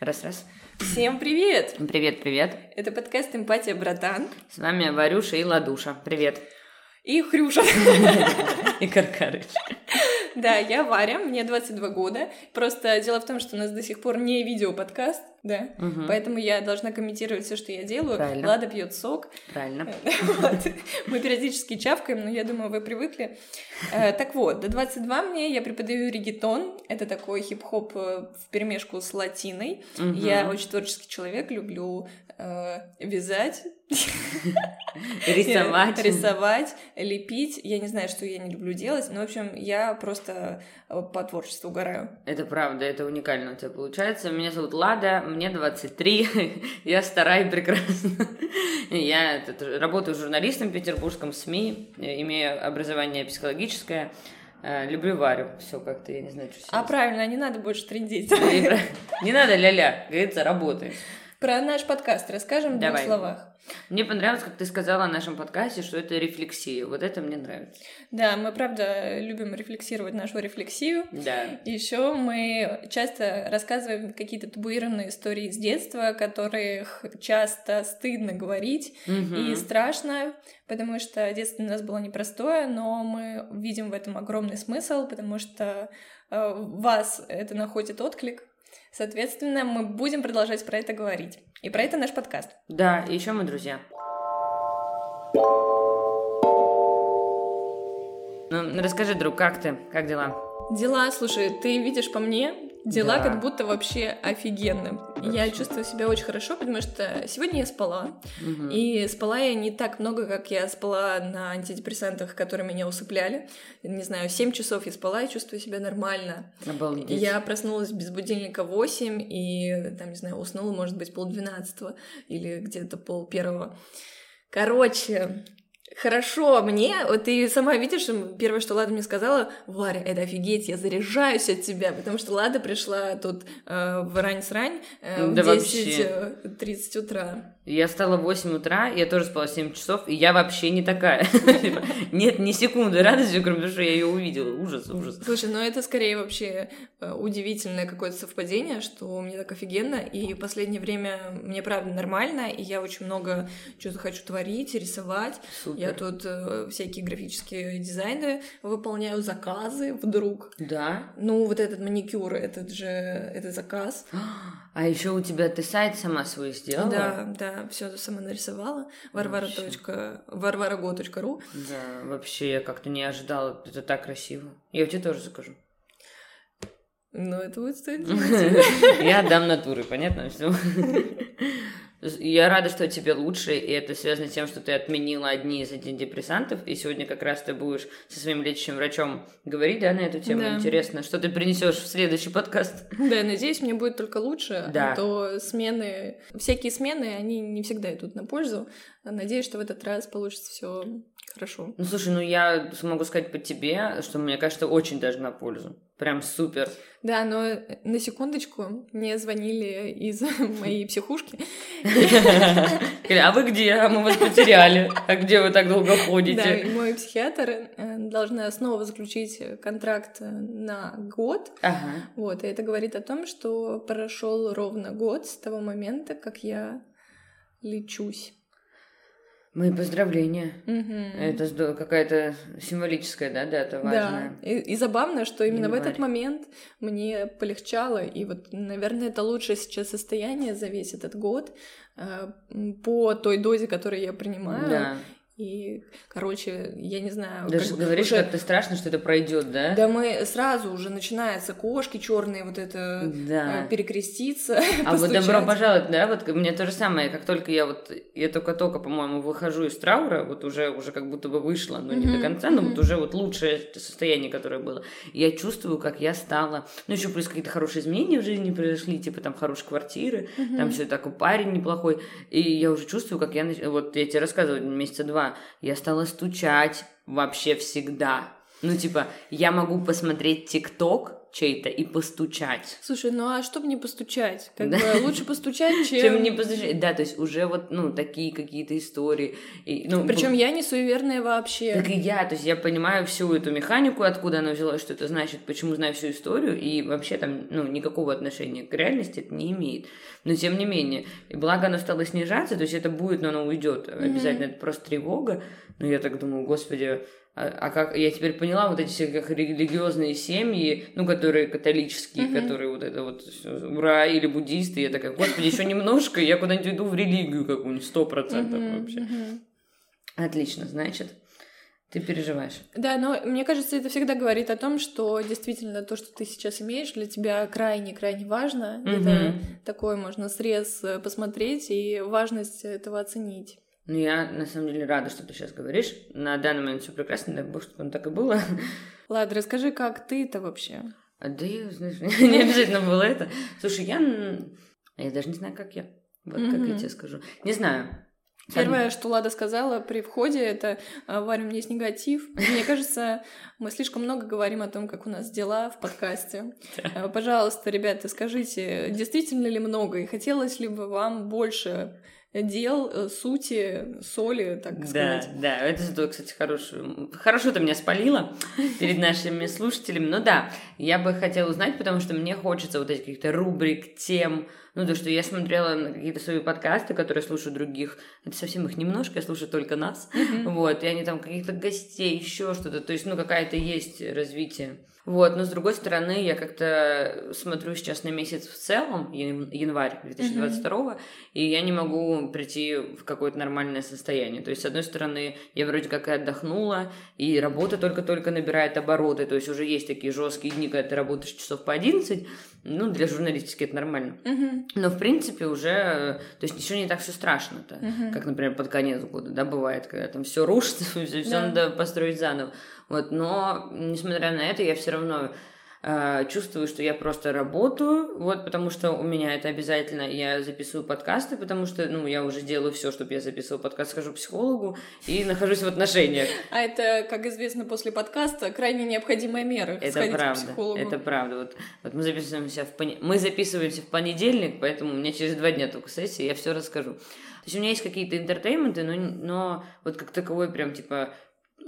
Раз-раз. Всем привет! Привет-привет. Это подкаст «Эмпатия, братан». С вами Варюша и Ладуша. Привет. И Хрюша. И Каркарыч. Да, я Варя, мне 22 года. Просто дело в том, что у нас до сих пор не видео-подкаст, да, Мгм. поэтому я должна комментировать все, что я делаю. Правильно. Лада пьет сок. Правильно. Вот. Мы периодически чавкаем, но я думаю, вы привыкли. Э, Так вот, до 22 мне я преподаю регетон. Это такой хип-хоп э, в перемешку с латиной. Мгм. Я очень творческий человек, люблю э, вязать, Рисовать. рисовать, лепить. Я не знаю, что я не люблю делать, но, в общем, я просто э, по творчеству угораю. Это правда, это уникально у тебя получается. Меня зовут Лада, мне 23, я старая и прекрасна. Я этот, работаю журналистом в петербургском СМИ, э, имею образование психологическое, э, люблю Варю, все как-то, я не знаю, что А правильно, не надо больше трендить. Не надо ля-ля, говорится, работай. Про наш подкаст расскажем в двух словах. Мне понравилось, как ты сказала о нашем подкасте, что это рефлексия. Вот это мне нравится. Да, мы, правда, любим рефлексировать нашу рефлексию. Да. Еще мы часто рассказываем какие-то табуированные истории из детства, о которых часто стыдно говорить Мгм. и страшно, потому что детство у нас было непростое, но мы видим в этом огромный смысл, потому что э, вас это находит отклик. Соответственно, мы будем продолжать про это говорить. И про это наш подкаст. Да, и еще мы друзья. Ну, расскажи, друг, как ты? Как дела? Дела, слушай, ты видишь по мне, дела Да. как будто вообще офигенно. Я чувствую себя очень хорошо, потому что сегодня я спала. Мгм. И спала я не так много, как я спала на антидепрессантах, которые меня усыпляли. Не знаю, 7 часов я спала и чувствую себя нормально. Обалдеть. Я проснулась без будильника в 8 и, там, не знаю, уснула, может быть, полдвенадцатого или где-то пол первого. Короче, хорошо мне, вот ты сама видишь, первое, что Лада мне сказала, Варя, это офигеть, я заряжаюсь от тебя, потому что Лада пришла тут э, в рань-срань э, в Да 10.30 утра. Я встала в 8 утра, я тоже спала 7 часов, и я вообще не такая. Типа, Нет ни секунды радости, кроме того, что я ее увидела. Ужас, ужас. Слушай, ну это скорее вообще э, удивительное какое-то совпадение, что мне так офигенно, и в последнее время мне правда нормально, и я очень много чего-то хочу творить, рисовать. Супер. Я тут э, всякие графические дизайны выполняю, заказы вдруг. Да. Ну, вот этот маникюр, этот же, это заказ. А еще у тебя ты сайт сама свой сделала? Да, да, все сама нарисовала. Варвара. варвараго.ру Да, вообще я как-то не ожидала. Это так красиво. Я у тебя тоже закажу. Ну, это будет стоить. Я отдам натуры, понятно все. Я рада, что тебе лучше, и это связано с тем, что ты отменила одни из антидепрессантов, и сегодня как раз ты будешь со своим лечащим врачом говорить, да, на эту тему. Да. Интересно, что ты принесешь в следующий подкаст? Да, я надеюсь, мне будет только лучше, Да. а то смены, всякие смены, они не всегда идут на пользу. Надеюсь, что в этот раз получится все хорошо. Ну, слушай, ну я смогу сказать по тебе, что мне кажется, очень даже на пользу. Прям супер. Да, но на секундочку мне звонили из моей психушки. А вы где? А мы вас потеряли. А где вы так долго Да, ходите? и мой психиатр э, должна снова заключить контракт э, на год. Ага. Вот, и это говорит о том, что прошел ровно год с того момента, как я лечусь. Мои поздравления. Мгм. Это какая-то символическая, да, дата важная. Да, и, и забавно, что именно в этот Январь. момент мне полегчало, и вот, наверное, это лучшее сейчас состояние за весь этот год м, по той дозе, которую я принимаю. Да. И, короче, я не знаю. Даже как говоришь, уже- как-то страшно, что это пройдет, да? Да мы сразу уже начинается кошки черные, вот это Да. э, перекреститься. А вот добро пожаловать, да, вот мне то же самое, как только я вот, я только-только, по-моему, выхожу из траура, вот уже, уже как будто бы вышла, но не до конца, но вот уже вот лучшее состояние, которое было. Я чувствую, как я стала, ну еще плюс какие-то хорошие изменения в жизни произошли, типа там хорошие квартиры, там все такой парень неплохой, и я уже чувствую, как я, вот я тебе рассказывала месяца два, я стала стучать вообще всегда. Ну, типа, я могу посмотреть ТикТок, чей-то и постучать. Слушай, ну а чтобы не постучать? Как бы лучше постучать, чем... Чем не постучать. Да, то есть уже вот, ну, такие какие-то истории. И, ну, Причем я не суеверная вообще. Так и я, то есть я понимаю всю эту механику, откуда она взялась, что это значит, почему знаю всю историю, и вообще там, ну, никакого отношения к реальности это не имеет. Но тем не менее, и благо оно стало снижаться, то есть это будет, но оно уйдет. Обязательно это просто тревога. Но я так думаю, господи, а, а как я теперь поняла вот эти все как религиозные семьи, ну, которые католические, mm-hmm. которые вот это вот ура, или буддисты, я такая, господи, еще немножко, я куда-нибудь иду в религию какую-нибудь, сто процентов вообще. Отлично, значит, ты переживаешь. Да, но мне кажется, это всегда говорит о том, что действительно то, что ты сейчас имеешь, для тебя крайне-крайне важно. Mm-hmm. Это такой можно срез э, посмотреть и важность этого оценить. Ну, я на самом деле рада, что ты сейчас говоришь. На данный момент все прекрасно, дай бог, чтобы оно так и было. Ладно, расскажи, как ты-то вообще? А, да я, знаешь, не обязательно было это. Слушай, я... Я даже не знаю, как я. Вот как я тебе скажу. Не знаю. Первое, что Лада сказала при входе, это «А, «Варя, у меня есть негатив». Мне кажется, мы слишком много говорим о том, как у нас дела в подкасте. А, пожалуйста, ребята, скажите, действительно ли много, и хотелось ли бы вам больше дел, э, сути, соли, так сказать. Да, да, это, кстати, хорошую, хорошо ты меня спалила перед нашими слушателями. Ну да, я бы хотела узнать, потому что мне хочется вот этих каких-то рубрик, тем, ну, то, что я смотрела на какие-то свои подкасты, которые слушаю других, это совсем их немножко, я слушаю только нас, вот, и они там каких-то гостей, еще что-то, то есть, ну, какая-то есть развитие. Вот, но с другой стороны, я как-то смотрю сейчас на месяц в целом, январь 2022, mm-hmm. и я не могу прийти в какое-то нормальное состояние. То есть, с одной стороны, я вроде как и отдохнула, и работа только-только набирает обороты, то есть уже есть такие жесткие дни, когда ты работаешь часов по 11, ну, для журналистики это нормально. Mm-hmm. Но, в принципе, уже, то есть, еще не так все страшно-то, mm-hmm. как, например, под конец года, да, бывает, когда там все рушится, все, все надо построить заново. Вот, но, несмотря на это, я все равно э, чувствую, что я просто работаю, вот, потому что у меня это обязательно, я записываю подкасты, потому что, ну, я уже делаю все, чтобы я записывала подкаст, схожу к психологу и нахожусь в отношениях. А это, как известно, после подкаста крайне необходимая мера. Это правда, это правда. Вот, вот мы записываемся в пон... мы записываемся в понедельник, поэтому у меня через два дня только сессия, я все расскажу. То есть у меня есть какие-то entertainment ы, но, но вот как таковой прям типа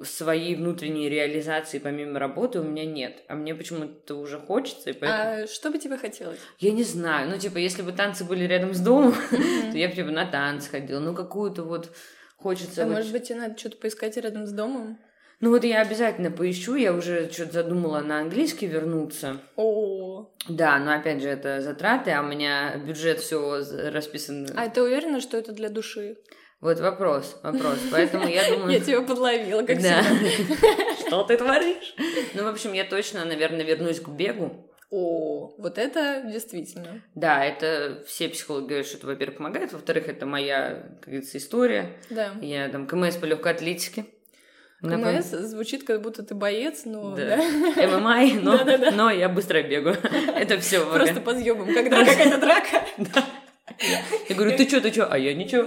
своей внутренней реализации помимо работы у меня нет. А мне почему-то уже хочется. И поэтому... А что бы тебе хотелось? Я не знаю. Ну, типа, если бы танцы были рядом с домом, то я бы, типа, на танцы ходила. Ну, какую-то вот хочется... А может быть, тебе надо что-то поискать рядом с домом? Ну вот я обязательно поищу, я уже что-то задумала на английский вернуться. О. Да, но опять же это затраты, а у меня бюджет все расписан. А ты уверена, что это для души? Вот вопрос, вопрос. Поэтому я думаю... Я тебя подловила, как да. Что ты творишь? Ну, в общем, я точно, наверное, вернусь к бегу. О, вот это действительно. Да, это все психологи говорят, что это, во-первых, помогает, во-вторых, это моя, как говорится, история. Да. Я там КМС по легкой атлетике. КМС звучит, как будто ты боец, но... Да. да? ММА, но, но я быстро бегаю. Это все. Просто по съебам, когда какая-то драка. Да. Я говорю, ты что, ты что? А я ничего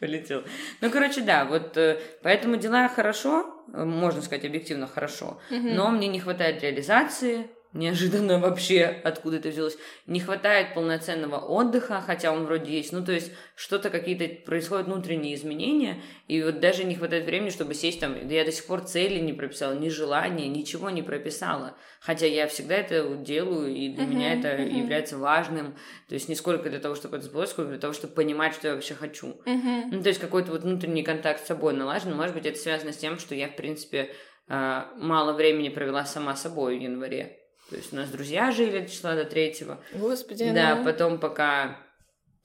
полетел. Ну, короче, да, вот э, поэтому дела хорошо, э, можно сказать, объективно хорошо, но мне не хватает реализации, неожиданно вообще откуда это взялось. Не хватает полноценного отдыха, хотя он вроде есть. Ну, то есть что-то какие-то происходят внутренние изменения, и вот даже не хватает времени, чтобы сесть там. Я до сих пор цели не прописала, ни желания, ничего не прописала. Хотя я всегда это делаю, и для uh-huh, меня это uh-huh. является важным. То есть не сколько для того, чтобы это сбылось, сколько для того, чтобы понимать, что я вообще хочу. Uh-huh. Ну, то есть какой-то вот внутренний контакт с собой налажен. Может быть, это связано с тем, что я, в принципе, а, мало времени провела сама собой в январе. То есть у нас друзья жили числа до третьего. Господи, Да, ну... потом пока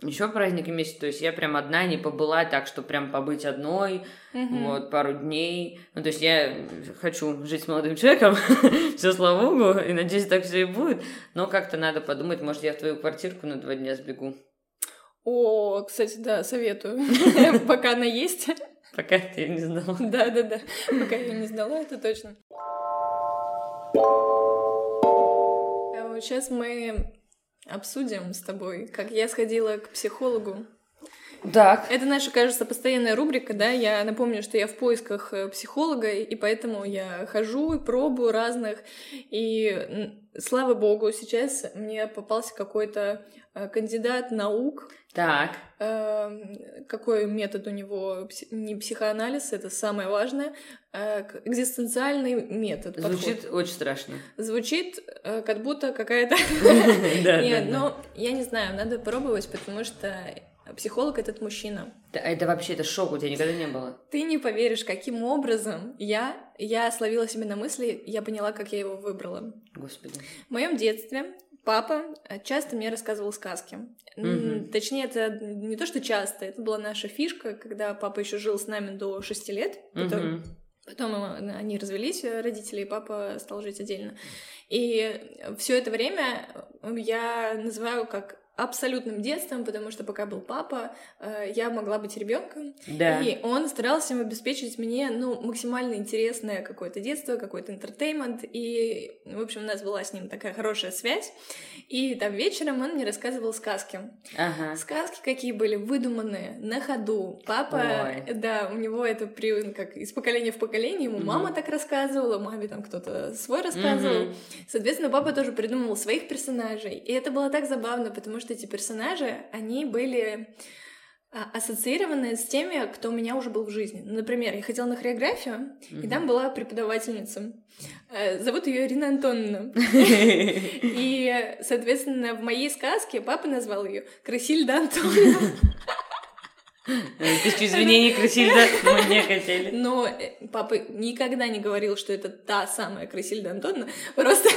еще праздник месяц, то есть я прям одна не побыла, так что прям побыть одной, угу. вот, пару дней. Ну, то есть я хочу жить с молодым человеком, все слава богу, и надеюсь, так все и будет. Но как-то надо подумать, может, я в твою квартирку на два дня сбегу. О, кстати, да, советую. Пока она есть. Пока я не знала. Да, да, да. Пока я не сдала, это точно. Сейчас мы обсудим с тобой, как я сходила к психологу. Так. Это наша, кажется, постоянная рубрика, да? Я напомню, что я в поисках э, психолога, и поэтому я хожу и пробую разных. И слава богу, сейчас мне попался какой-то э, кандидат наук. Так. Эм, какой метод у него? Не психоанализ, это самое важное. А экзистенциальный метод. Звучит подход. очень страшно. Звучит э, как будто какая-то... Нет, но я не знаю, надо пробовать, потому что психолог этот мужчина. Это вообще это шок, у тебя никогда не было. Ты не поверишь, каким образом я, я словила себе на мысли, я поняла, как я его выбрала. Господи. В моем детстве папа э, часто мне рассказывал сказки. Угу. Точнее, это не то, что часто, это была наша фишка, когда папа еще жил с нами до 6 лет. Потом, угу. потом они развелись, э, родители, и папа стал жить отдельно. И все это время я называю как абсолютным детством, потому что пока был папа, э, я могла быть ребенком. Да. И он старался обеспечить мне, ну, максимально интересное какое-то детство, какой-то интертеймент. И, в общем, у нас была с ним такая хорошая связь. И там вечером он мне рассказывал сказки. Ага. Сказки какие были выдуманные, на ходу. Папа, Ой. да, у него это при, как из поколения в поколение. Ему угу. мама так рассказывала, маме там кто-то свой рассказывал. Угу. Соответственно, папа тоже придумывал своих персонажей. И это было так забавно, потому что эти персонажи, они были а, ассоциированы с теми, кто у меня уже был в жизни. Ну, например, я ходила на хореографию, mm-hmm. и там была преподавательница. Э, зовут ее Ирина Антоновна. И, соответственно, в моей сказке папа назвал ее Красильда Антоновна. Тысячу извинений, Красильда, мы не хотели. Но э, папа никогда не говорил, что это та самая Красильда Антоновна. Просто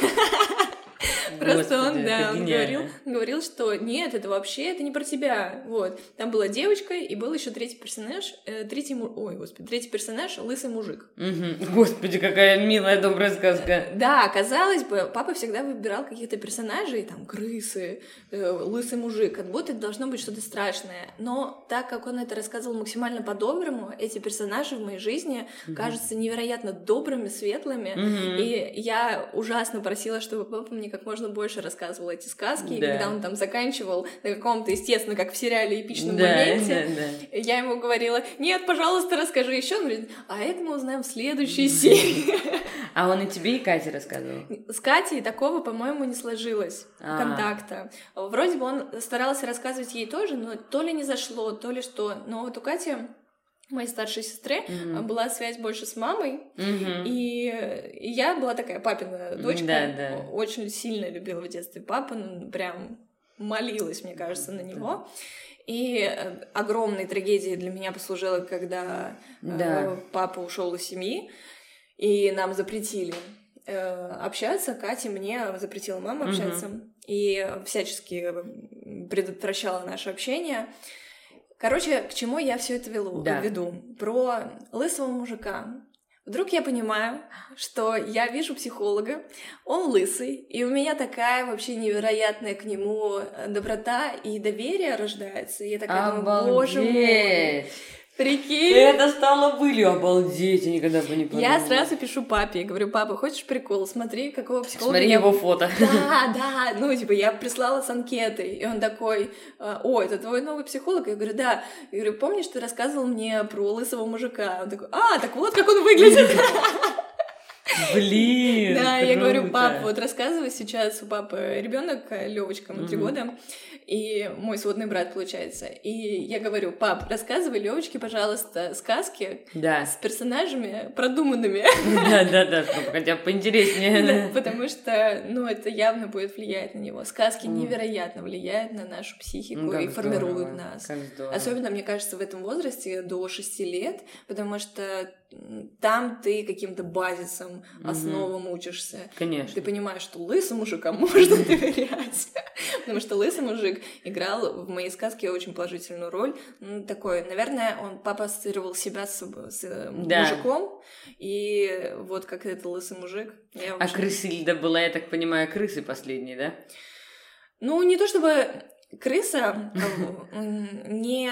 Просто он, да, он говорил, говорил, что нет, это вообще, это не про тебя. Вот. Там была девочка, и был еще третий персонаж, э, третий, ой, господи, третий персонаж, лысый мужик. Господи, какая милая, добрая сказка. Да, казалось бы, папа всегда выбирал каких-то персонажей, там, крысы, э, лысый мужик, как будто это должно быть что-то страшное. Но так как он это рассказывал максимально по-доброму, эти персонажи в моей жизни кажутся невероятно добрыми, светлыми, и я ужасно просила, чтобы папа мне как можно больше рассказывал эти сказки, да. и когда он там заканчивал на каком-то, естественно, как в сериале эпичном да, моменте, да, да. я ему говорила, нет, пожалуйста, расскажи еще. Он говорит, а это мы узнаем в следующей серии. А он и тебе, и Кате рассказывал? С Катей такого, по-моему, не сложилось А-а-а. контакта. Вроде бы он старался рассказывать ей тоже, но то ли не зашло, то ли что. Но вот у Кати моей старшей сестре mm-hmm. была связь больше с мамой, mm-hmm. и, и я была такая папина дочка, да, да. очень сильно любила в детстве папу, ну, прям молилась, мне кажется, на него. И э, огромной трагедией для меня послужило, когда да. э, папа ушел из семьи, и нам запретили э, общаться. Катя мне запретила мама общаться, mm-hmm. и всячески предотвращала наше общение. Короче, к чему я все это велу, да. веду? Про лысого мужика. Вдруг я понимаю, что я вижу психолога, он лысый, и у меня такая вообще невероятная к нему доброта и доверие рождается. И я такая Обалдеть. думаю, боже мой, Прикинь. Это стало былью, обалдеть, я никогда бы не подумала. Я сразу пишу папе, я говорю, папа, хочешь прикол, смотри, какого психолога Смотри я... его фото. Да, да, ну, типа, я прислала с анкетой, и он такой, «А, о, это твой новый психолог? Я говорю, да. Я говорю, помнишь, ты рассказывал мне про лысого мужика? Он такой, а, так вот, как он выглядит. Блин. Да, я говорю, пап, вот рассказывай сейчас у папы ребенок Левочка, ему три года и мой сводный брат, получается. И я говорю, пап, рассказывай Левочке, пожалуйста, сказки да. с персонажами продуманными. Да, да, да, хотя бы поинтереснее. потому что, ну, это явно будет влиять на него. Сказки невероятно влияют на нашу психику и формируют нас. Особенно, мне кажется, в этом возрасте до 6 лет, потому что там ты каким-то базисом, основам учишься. Конечно. Ты понимаешь, что лысым мужикам можно доверять. Потому что лысый мужик играл в моей сказке очень положительную роль. Ну, такой, наверное, он папа ассоциировал себя с, с э, да. мужиком, и вот как этот лысый мужик. Я а крысильда была, я так понимаю, крысы последние, да? Ну, не то чтобы крыса, а, не...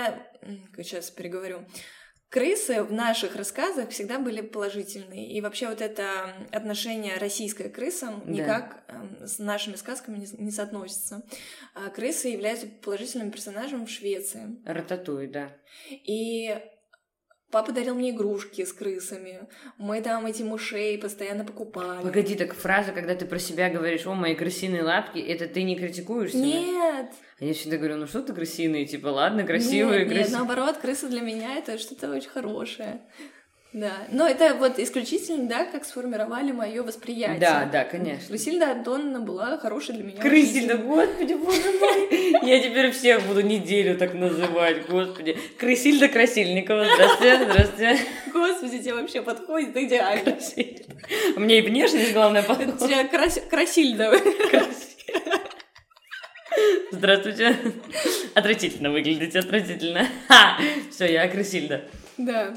Сейчас переговорю. Крысы в наших рассказах всегда были положительные. И вообще вот это отношение российское к крысам Да. никак эм, с нашими сказками не, не соотносится. А крысы являются положительным персонажем в Швеции. Рататуй, да. И папа дарил мне игрушки с крысами. Мы там эти мышей постоянно покупали. Погоди, так фраза, когда ты про себя говоришь, о, мои крысиные лапки, это ты не критикуешь себя? Нет! А я всегда говорю, ну что ты крысиные, типа, ладно, красивые, нет, нет, красивые. наоборот, крысы для меня это что-то очень хорошее. Да, но это вот исключительно, да, как сформировали мое восприятие. Да, да, конечно. Крысильда Антоновна была хорошей для меня. Крысильда, господи, боже мой. Я теперь всех буду неделю так называть, господи. Крысильда Красильникова, здравствуйте, здравствуйте. Господи, тебе вообще подходит идеально. Красильда. Мне и внешность, главное, подходит. тебя крас- Красильда. Здравствуйте. Отвратительно выглядите, отвратительно. Все, я Крысильда. Да.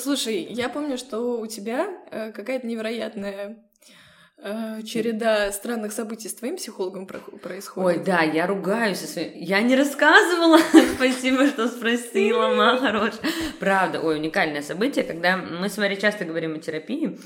Слушай, я помню, что у тебя э, какая-то невероятная э, череда странных событий с твоим психологом про- происходит. Ой, да, я ругаюсь. Я не рассказывала. Спасибо, что спросила, моя хорошая. Правда, ой, уникальное событие, когда мы с Марей часто говорим о терапии.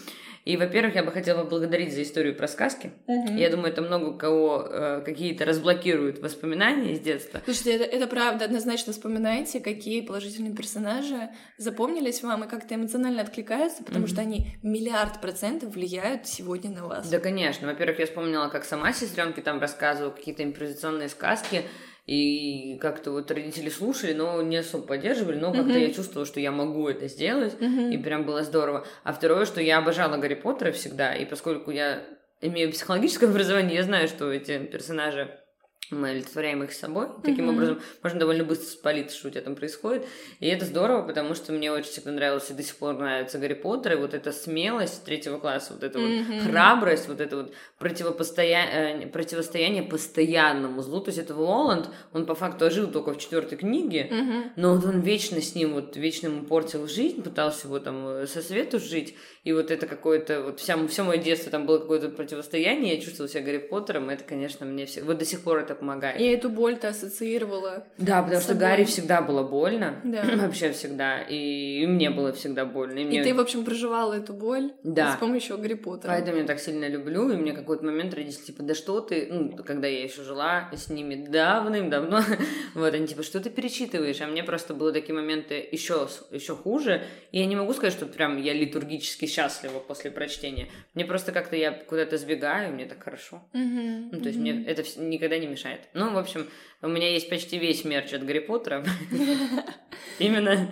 И, во-первых, я бы хотела поблагодарить за историю про сказки. Мгм. Я думаю, это много кого э, какие-то разблокируют воспоминания из детства. Слушайте, это, это правда, однозначно вспоминайте, какие положительные персонажи запомнились вам и как-то эмоционально откликаются, потому Мгм. что они миллиард процентов влияют сегодня на вас. Да, конечно. Во-первых, я вспомнила, как сама сестренке там рассказывала какие-то импровизационные сказки, и как-то вот родители слушали, но не особо поддерживали, но как-то я чувствовала, что я могу это сделать, и прям было здорово. А второе, что я обожала Гарри Поттера всегда, и поскольку я имею психологическое образование, я знаю, что эти персонажи мы олицетворяем их с собой. Таким Мгм. образом, можно довольно быстро спалить, что у тебя там происходит. И это здорово, потому что мне очень всегда нравился и до сих пор нравится Гарри Поттер, и вот эта смелость третьего класса, вот эта Мгм. вот храбрость, вот это вот противопостоя- э, противостояние постоянному злу. То есть это Воланд, он по факту ожил только в четвертой книге, Мгм. но вот он вечно с ним, вот вечно ему портил жизнь, пытался его там э, со свету жить, и вот это какое-то, вот вся, все мое детство там было какое-то противостояние, я чувствовала себя Гарри Поттером, и это, конечно, мне все, вот до сих пор это помогает. Я эту боль то ассоциировала. Да, потому что. Гарри всегда было больно, Да. вообще всегда, и, и мне было всегда больно. И, И мне... ты, в общем, проживала эту боль Да. с помощью Гарри Поттера. Поэтому я так сильно люблю, и мне какой-то момент родители типа, да что ты, ну, когда я еще жила с ними давным-давно, вот, они типа, что ты перечитываешь, а мне просто было такие моменты еще, еще хуже, и я не могу сказать, что прям я литургически счастлива после прочтения, мне просто как-то я куда-то сбегаю, мне так хорошо, Мгм. ну, то есть Мгм. мне это никогда не мешает. Ну, в общем, у меня есть почти весь мерч от Гарри Поттера, именно,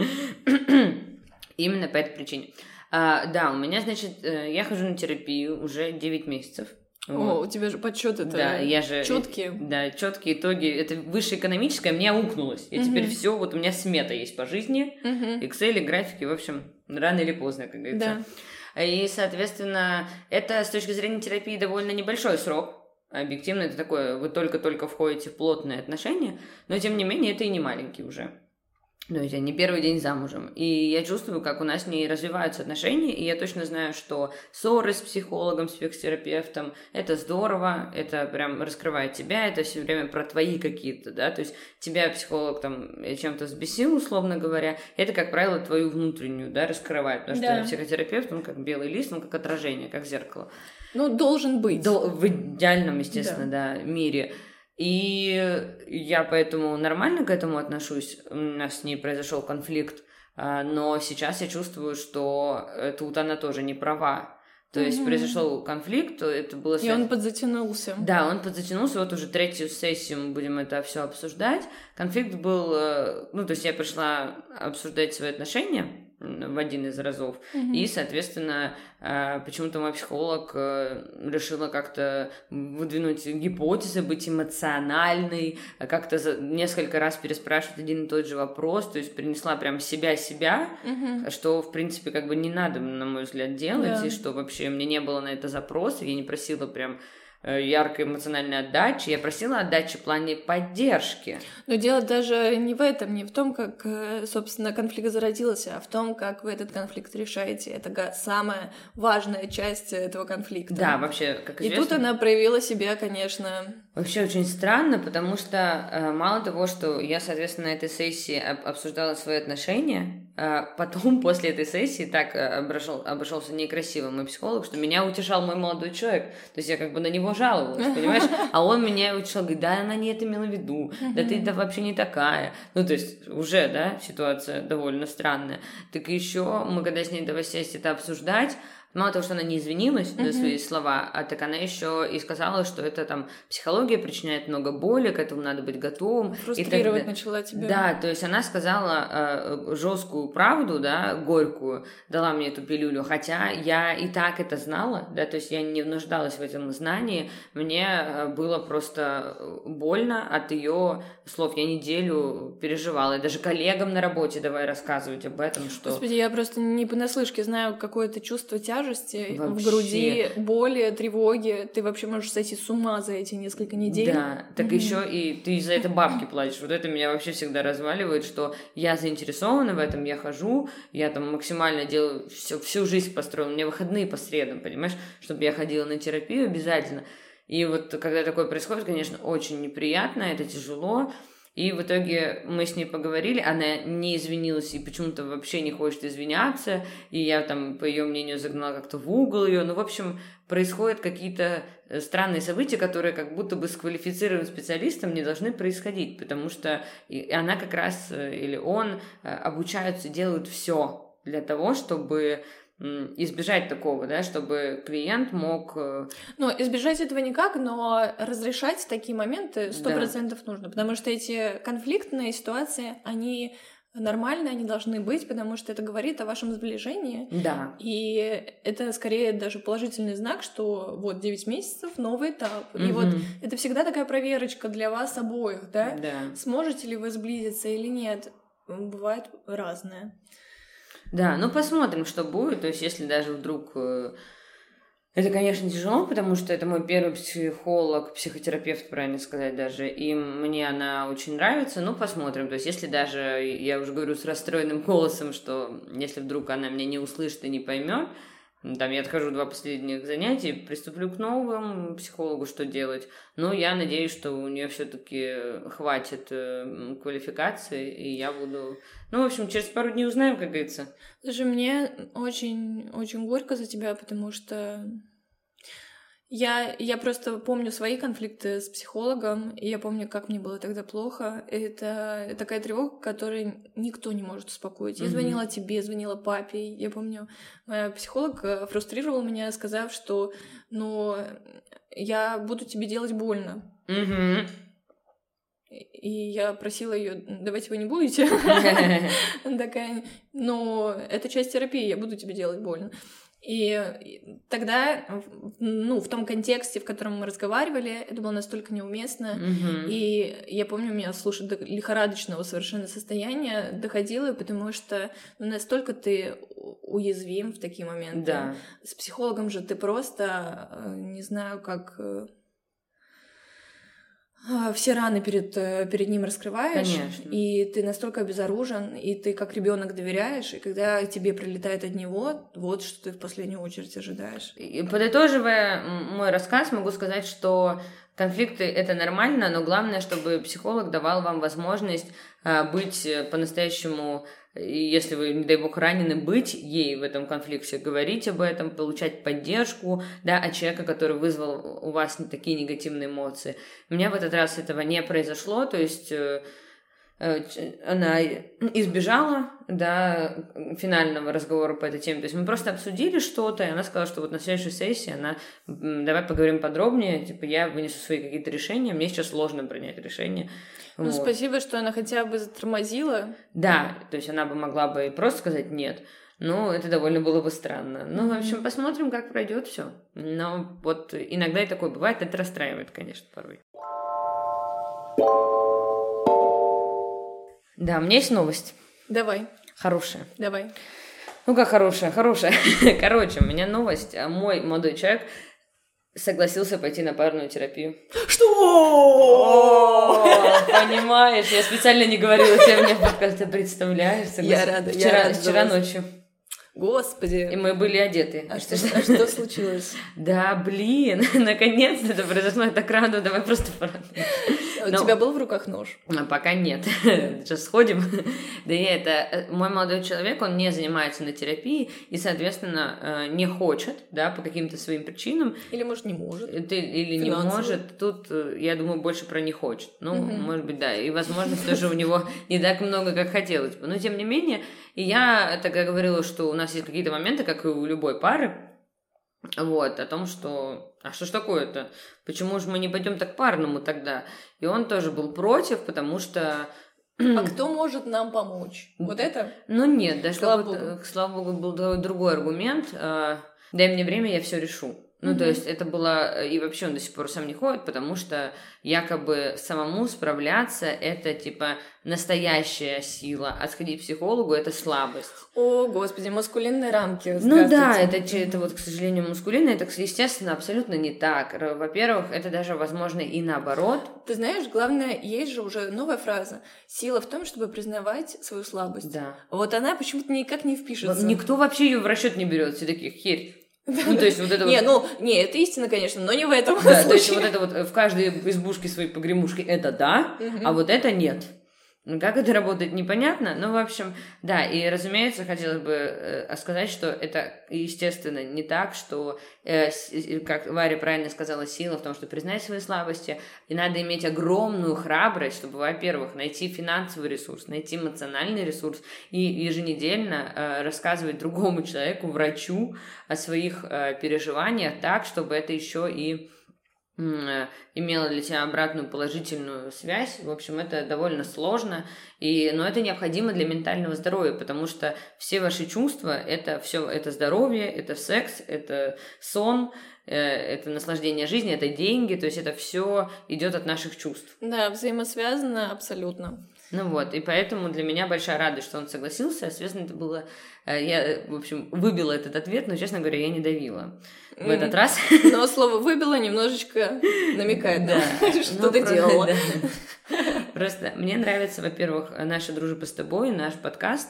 именно по этой причине. А, да, у меня, значит, э, я хожу на терапию уже 9 месяцев. О, у тебя же подсчет это Да, я же... четкие. Да, четкие итоги. Это высшее экономическое, мне аукнулось. И теперь все, вот у меня смета есть по жизни. Excel, графики, в общем, рано или поздно, как говорится. Да. И, соответственно, это с точки зрения терапии довольно небольшой срок. Объективно это такое, вы только-только входите в плотные отношения, но тем не менее это и не маленький уже. Ну, я не первый день замужем. И я чувствую, как у нас с ней развиваются отношения, и я точно знаю, что ссоры с психологом, с психотерапевтом – это здорово, это прям раскрывает тебя, это все время про твои какие-то, да, то есть тебя психолог там чем-то взбесил, условно говоря, это, как правило, твою внутреннюю, да, раскрывает, потому Да. что психотерапевт, он как белый лист, он как отражение, как зеркало. Ну, должен быть. Дол- в идеальном, естественно, да. мире. И я поэтому нормально к этому отношусь. У нас с ней произошел конфликт, а, но сейчас я чувствую, что э, тут она тоже не права. То есть Мгм. произошел конфликт, то это было И связано... он подзатянулся. Да, он подзатянулся, вот уже третью сессию мы будем это все обсуждать. Конфликт был, э, ну, то есть я пришла обсуждать свои отношения в один из разов, Мгм. и, соответственно, э, почему-то мой психолог э, решила как-то выдвинуть гипотезы, быть эмоциональной, э, как-то несколько раз переспрашивать один и тот же вопрос, то есть принесла прям себя-себя, Мгм. что, в принципе, как бы не надо, на мой взгляд, делать, Да. и что вообще мне не было на это запроса, я не просила прям яркой эмоциональной отдачи, я просила отдачи в плане поддержки. Но дело даже не в этом, не в том, как, э, собственно, конфликт зародился, а в том, как вы этот конфликт решаете. Это самая важная часть этого конфликта. Да, вообще, как И известно, тут она проявила себя, конечно. Вообще очень странно, потому что э, мало того, что я, соответственно, на этой сессии об- обсуждала свои отношения, потом, после этой сессии, так э, обошел, обошелся некрасиво мой психолог, что меня утешал мой молодой человек. То есть я как бы на него жаловалась, понимаешь? А он меня утешал, говорит, да, она не это имела в виду, да ты да вообще не такая. Ну, то есть уже, да, ситуация довольно странная. Так еще мы, когда с ней давай сесть это обсуждать, Мало того, что она не извинилась mm-hmm. за свои слова, а так она еще и сказала, что это там психология причиняет много боли, к этому надо быть готовым. Фрустрировать и так, начала тебя. Да, то есть она сказала э, жесткую правду, да, горькую, дала мне эту пилюлю, хотя я и так это знала, да, то есть я не нуждалась в этом знании, мне э, было просто больно от ее слов. Я неделю переживала, и даже коллегам на работе давай рассказывать об этом, что... Господи, я просто не понаслышке знаю какое-то чувство тяжести вообще. в груди, боли, тревоги. Ты вообще можешь сойти с ума за эти несколько недель. Да, так mm-hmm. еще и ты за это бабки платишь. Вот это меня вообще всегда разваливает, что я заинтересована в этом, я хожу, я там максимально делаю всю, всю жизнь построила. У меня выходные по средам, понимаешь, чтобы я ходила на терапию обязательно. И вот когда такое происходит, конечно, очень неприятно, это тяжело. И в итоге мы с ней поговорили, она не извинилась и почему-то вообще не хочет извиняться, и я там, по ее мнению, загнала как-то в угол ее. Ну, в общем, происходят какие-то э, странные события, которые как будто бы с квалифицированным специалистом не должны происходить, потому что она как раз э, или он э, обучаются, делают все для того, чтобы избежать такого, да, чтобы клиент мог... Э, ну, избежать этого никак, но разрешать такие моменты сто процентов да. нужно, потому что эти конфликтные ситуации, они нормальные, они должны быть, потому что это говорит о вашем сближении. Да. И это скорее даже положительный знак, что вот 9 месяцев, новый этап. Угу. И вот это всегда такая проверочка для вас обоих, да? Да. Сможете ли вы сблизиться или нет? Бывает разное. Да, ну посмотрим, что будет. То есть, если даже вдруг... Э, это, конечно, тяжело, потому что это мой первый психолог, психотерапевт, правильно сказать даже, и мне она очень нравится, ну, посмотрим. То есть, если даже, я уже говорю с расстроенным голосом, что если вдруг она меня не услышит и не поймет, там я отхожу два последних занятий, приступлю к новому психологу, что делать. Но я надеюсь, что у нее все-таки хватит э, квалификации, и я буду... Ну, в общем, через пару дней узнаем, как говорится. Слушай, мне очень, очень горько за тебя, потому что я, я просто помню свои конфликты с психологом, и я помню, как мне было тогда плохо. Это такая тревога, которой никто не может успокоить. Я mm-hmm. звонила тебе, звонила папе. Я помню, моя психолог э, фрустрировала меня, сказав, что ну, я буду тебе делать больно. Mm-hmm. И я просила ее, давайте вы не будете. Такая, но это часть терапии, я буду тебе делать больно. И тогда, ну, в том контексте, в котором мы разговаривали, это было настолько неуместно. Mm-hmm. И я помню, у меня слушать до лихорадочного совершенно состояния доходило, потому что ну, настолько ты уязвим в такие моменты. Да. С психологом же ты просто, э, не знаю, как э, все раны перед, э, перед ним раскрываешь, Конечно. и ты настолько обезоружен, и ты как ребенок доверяешь, и когда тебе прилетает от него, вот что ты в последнюю очередь ожидаешь. И подытоживая мой рассказ, могу сказать, что конфликты это нормально, но главное, чтобы психолог давал вам возможность а, быть э, по-настоящему если вы, не дай бог, ранены, быть ей в этом конфликте, говорить об этом, получать поддержку, да, от человека, который вызвал у вас такие негативные эмоции. У меня в этот раз этого не произошло, то есть э, э, она избежала, да, финального разговора по этой теме. То есть мы просто обсудили что-то, и она сказала, что вот на следующей сессии она, давай поговорим подробнее, типа я вынесу свои какие-то решения, мне сейчас сложно принять решение. Ну, вот. спасибо, что она хотя бы затормозила. Да, то есть она бы могла бы просто сказать нет. Ну, это довольно было бы странно. Ну, в общем, посмотрим, как пройдет все. Но вот иногда и такое бывает, это расстраивает, конечно, порой. Да, у меня есть новость. Давай. Хорошая. Давай. Ну, как хорошая, хорошая. Короче, у меня новость. Мой молодой человек согласился пойти на парную терапию. Что? Понимаешь, я специально не говорила тебе мне ты представляешь? Я рада, вчера, я рада Вчера ночью. Господи. И мы были одеты. А что, а что случилось? Да, блин, наконец-то это произошло, я так рада, давай просто У тебя был в руках нож? А, пока нет. Сейчас сходим. Да и это, э, мой молодой человек, он не занимается на терапии и, соответственно, э, не хочет, да, по каким-то своим причинам. Или, может, не может. Ты, или не может. Тут, э, я думаю, больше про не хочет. Ну, может быть, да. И, возможно, тоже у него не так много, как хотелось бы. Но, тем не менее, я тогда говорила, что у нас есть какие-то моменты, как и у любой пары, вот, о том, что а что ж такое-то? Почему же мы не пойдем так парному тогда? И он тоже был против, потому что... А кто может нам помочь? Вот это? Ну нет, даже слава богу. слава богу, был другой аргумент. А, дай мне время, я все решу. Ну, mm-hmm. то есть это было, и вообще он до сих пор сам не ходит, потому что якобы самому справляться это типа настоящая сила, а сходить к психологу это слабость. О, господи, маскулинные рамки. Ну да, это, это вот, к сожалению, маскулинно, это, естественно, абсолютно не так. Во-первых, это даже, возможно, и наоборот. Ты знаешь, главное, есть же уже новая фраза. Сила в том, чтобы признавать свою слабость. Да. Вот она почему-то никак не впишется. Никто вообще ее в расчет не берет, все такие, херь. Ну, то есть вот это вот... Не, ну, не, это истина, конечно, но не в этом да, случае. то есть вот это вот в каждой избушке своей погремушки это да, а вот это нет. Ну, как это работает, непонятно. Но, в общем, да, и, разумеется, хотелось бы э, сказать, что это, естественно, не так, что, э, как Варя правильно сказала, сила в том, что признать свои слабости, и надо иметь огромную храбрость, чтобы, во-первых, найти финансовый ресурс, найти эмоциональный ресурс и еженедельно э, рассказывать другому человеку, врачу о своих э, переживаниях так, чтобы это еще и имела для тебя обратную положительную связь. В общем, это довольно сложно, и, но это необходимо для ментального здоровья, потому что все ваши чувства — это все, это здоровье, это секс, это сон, э, это наслаждение жизнью, это деньги, то есть это все идет от наших чувств. Да, взаимосвязано абсолютно. Ну вот, и поэтому для меня большая радость, что он согласился. Соответственно, это было... Э, я, в общем, выбила этот ответ, но, честно говоря, я не давила в этот раз. Но слово «выбила» немножечко намекает, да, что ну, ты делала. Просто мне нравится, во-первых, наша дружба с тобой, наш подкаст,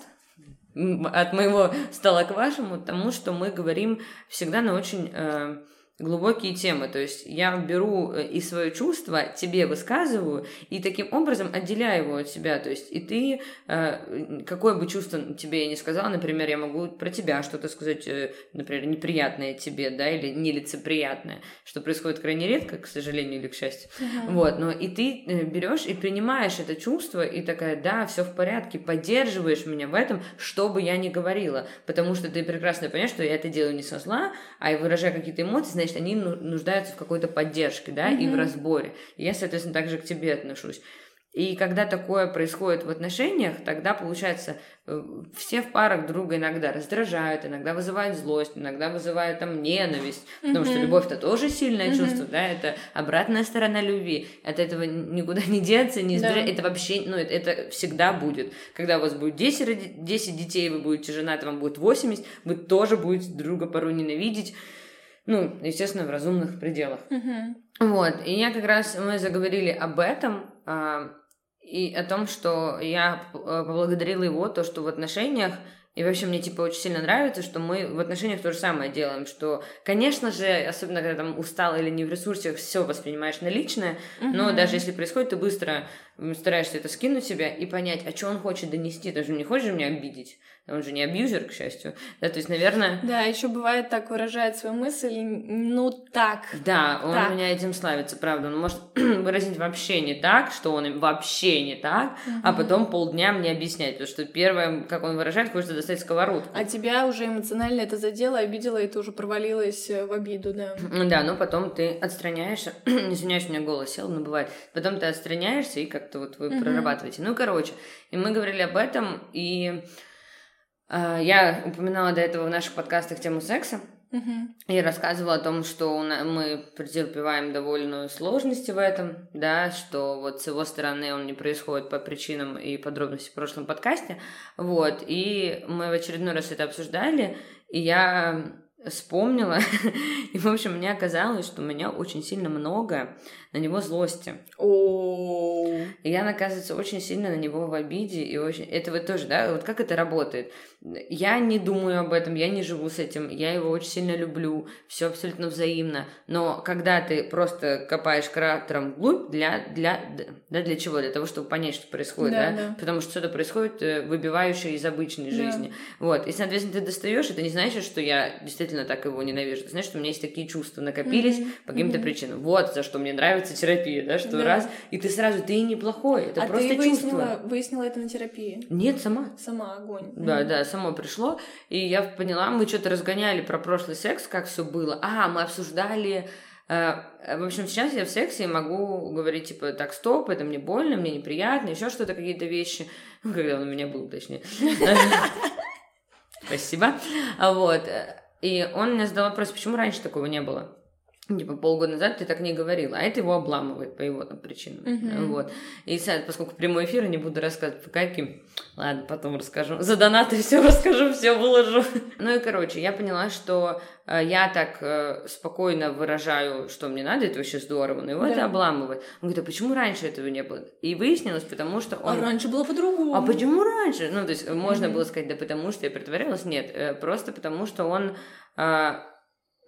от моего стала к вашему, тому, что мы говорим всегда на очень э, глубокие темы. То есть я беру э, и свое чувство, тебе высказываю, и таким образом отделяю его от себя. То есть и ты, э, какое бы чувство тебе я не сказала, например, я могу про тебя что-то сказать, э, например, неприятное тебе, да, или нелицеприятное, что происходит крайне редко, к сожалению или к счастью. Uh-huh. Вот, но и ты берешь и принимаешь это чувство, и такая, да, все в порядке, поддерживаешь меня в этом, что бы я ни говорила, потому что ты прекрасно понимаешь, что я это делаю не со зла, а выражая какие-то эмоции, значит, они ну, нуждаются в какой-то поддержке, да, mm-hmm. и в разборе. И я, соответственно, также к тебе отношусь. И когда такое происходит в отношениях, тогда, получается, э, все в парах друга иногда раздражают, иногда вызывают злость, иногда вызывают там ненависть, потому mm-hmm. что любовь-то тоже сильное mm-hmm. чувство, да, это обратная сторона любви, от этого никуда не деться, не избежать, да. это вообще, ну, это, это всегда будет. Когда у вас будет 10, 10 детей, вы будете женаты, вам будет 80, вы тоже будете друга порой ненавидеть, ну, естественно, в разумных пределах. Mm-hmm. Вот, и я как раз, мы заговорили об этом, а, и о том, что я э, поблагодарила его, то, что в отношениях и вообще мне типа очень сильно нравится, что мы в отношениях то же самое делаем, что, конечно же, особенно когда там устал или не в ресурсе, все воспринимаешь на личное, mm-hmm. но даже если происходит, ты быстро стараешься это скинуть себя и понять, а что он хочет донести, ты же не хочешь меня обидеть, он же не абьюзер, к счастью. Да, то есть, наверное... Да, еще бывает так выражает свою мысль, ну так. Да, он так. меня этим славится, правда. Он может выразить вообще не так, что он вообще не так, угу. а потом полдня мне объяснять. Потому что первое, как он выражает, хочется достать сковородку. А тебя уже эмоционально это задело, обидело, и ты уже провалилась э, в обиду, да. Да, но потом ты отстраняешься. Извиняюсь, у меня голос сел, но бывает. Потом ты отстраняешься, и как-то вот вы угу. прорабатываете. Ну, короче, и мы говорили об этом, и а, я упоминала до этого в наших подкастах тему секса. Uh-huh. И рассказывала о том, что мы претерпеваем довольно сложности в этом, да, что вот с его стороны он не происходит по причинам и подробностям в прошлом подкасте, вот, и мы в очередной раз это обсуждали, и я вспомнила, и, в общем, мне оказалось, что у меня очень сильно много на него злости. О. и я, оказывается, очень сильно на него в обиде, и очень... Это вот тоже, да, вот как это работает? Я не думаю об этом, я не живу с этим, я его очень сильно люблю, все абсолютно взаимно, но когда ты просто копаешь кратером вглубь, для, для, да, для чего? Для того, чтобы понять, что происходит, да? да? да. Потому что что-то происходит, э, выбивающее из обычной да. жизни. Вот, и, соответственно, ты достаешь, это не значит, что я действительно так его ненавижу, это значит, что у меня есть такие чувства, накопились mm-hmm. по каким-то mm-hmm. причинам. Вот за что мне нравится терапия, да, что да. раз, и ты сразу, ты неплохой, это а просто ты выяснила, чувство. выяснила это на терапии? Нет, сама. Сама огонь. Да, mm-hmm. да, само пришло, и я поняла, мы что-то разгоняли про прошлый секс, как все было. А, мы обсуждали э, в общем, сейчас я в сексе могу говорить, типа, так, стоп, это мне больно, мне неприятно, еще что-то, какие-то вещи. Ну, когда он у меня был, точнее. Спасибо. Вот. И он мне задал вопрос, почему раньше такого не было? Типа полгода назад ты так не говорила, а это его обламывает по его там причинам. Uh-huh. Вот. И поскольку прямой эфир, не буду рассказывать по каким, ладно, потом расскажу. За донаты все расскажу, все выложу. ну и короче, я поняла, что э, я так э, спокойно выражаю, что мне надо, это вообще здорово, но его да. это обламывает. Он говорит, а почему раньше этого не было? И выяснилось, потому что он... А раньше было по-другому. А почему раньше? Ну, то есть можно uh-huh. было сказать, да потому что я притворялась. Нет, э, просто потому что он э,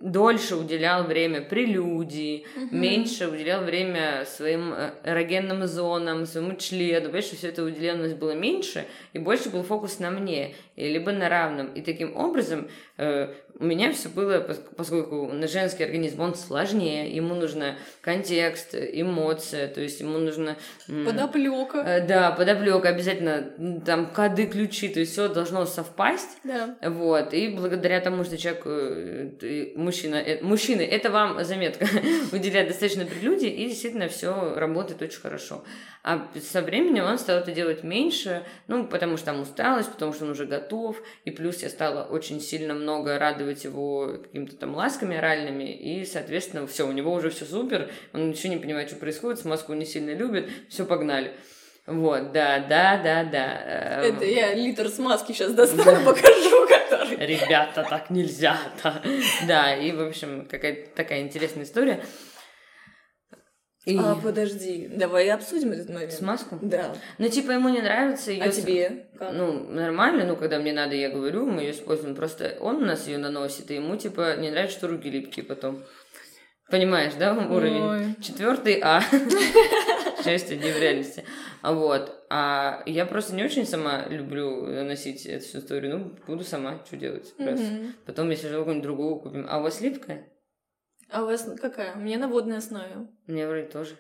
дольше уделял время прелюдии, угу. меньше уделял время своим э, эрогенным зонам, своему члену, понимаешь, что все это уделенность было меньше, и больше был фокус на мне, либо на равном. И таким образом э, у меня все было, поскольку на женский организм он сложнее, ему нужно контекст, эмоция, то есть ему нужно... Подоплека. Э, да, подоплека, обязательно там коды, ключи, то есть все должно совпасть. Да. Вот, и благодаря тому, что человек, э, мужчина, э, мужчины, это вам заметка, уделяет достаточно прелюдии, и действительно все работает очень хорошо. А со временем он стал это делать меньше, ну, потому что там усталость, потому что он уже готов, и плюс я стала очень сильно много радовать его какими-то там ласками оральными, и, соответственно, все, у него уже все супер, он ничего не понимает, что происходит, смазку не сильно любит, все, погнали. Вот, да, да, да, да. Это я литр смазки сейчас достану, да. покажу, который. Ребята, так нельзя. Да. да, и, в общем, какая-то такая интересная история. И... А, подожди, давай обсудим этот момент. Смазку? Да. Ну, типа, ему не нравится ее... А тебе? Как? Ну, нормально, ну, когда мне надо, я говорю, мы ее используем. Просто он у нас ее наносит, и ему, типа, не нравится, что руки липкие потом. Понимаешь, да, уровень? Четвертый А. Счастье не в реальности. А вот. А я просто не очень сама люблю носить эту всю историю. Ну, буду сама, что делать. Раз. Потом, если же какую-нибудь другую купим. А у вас липкая? А у вас какая? У меня на водной основе. У меня вроде тоже.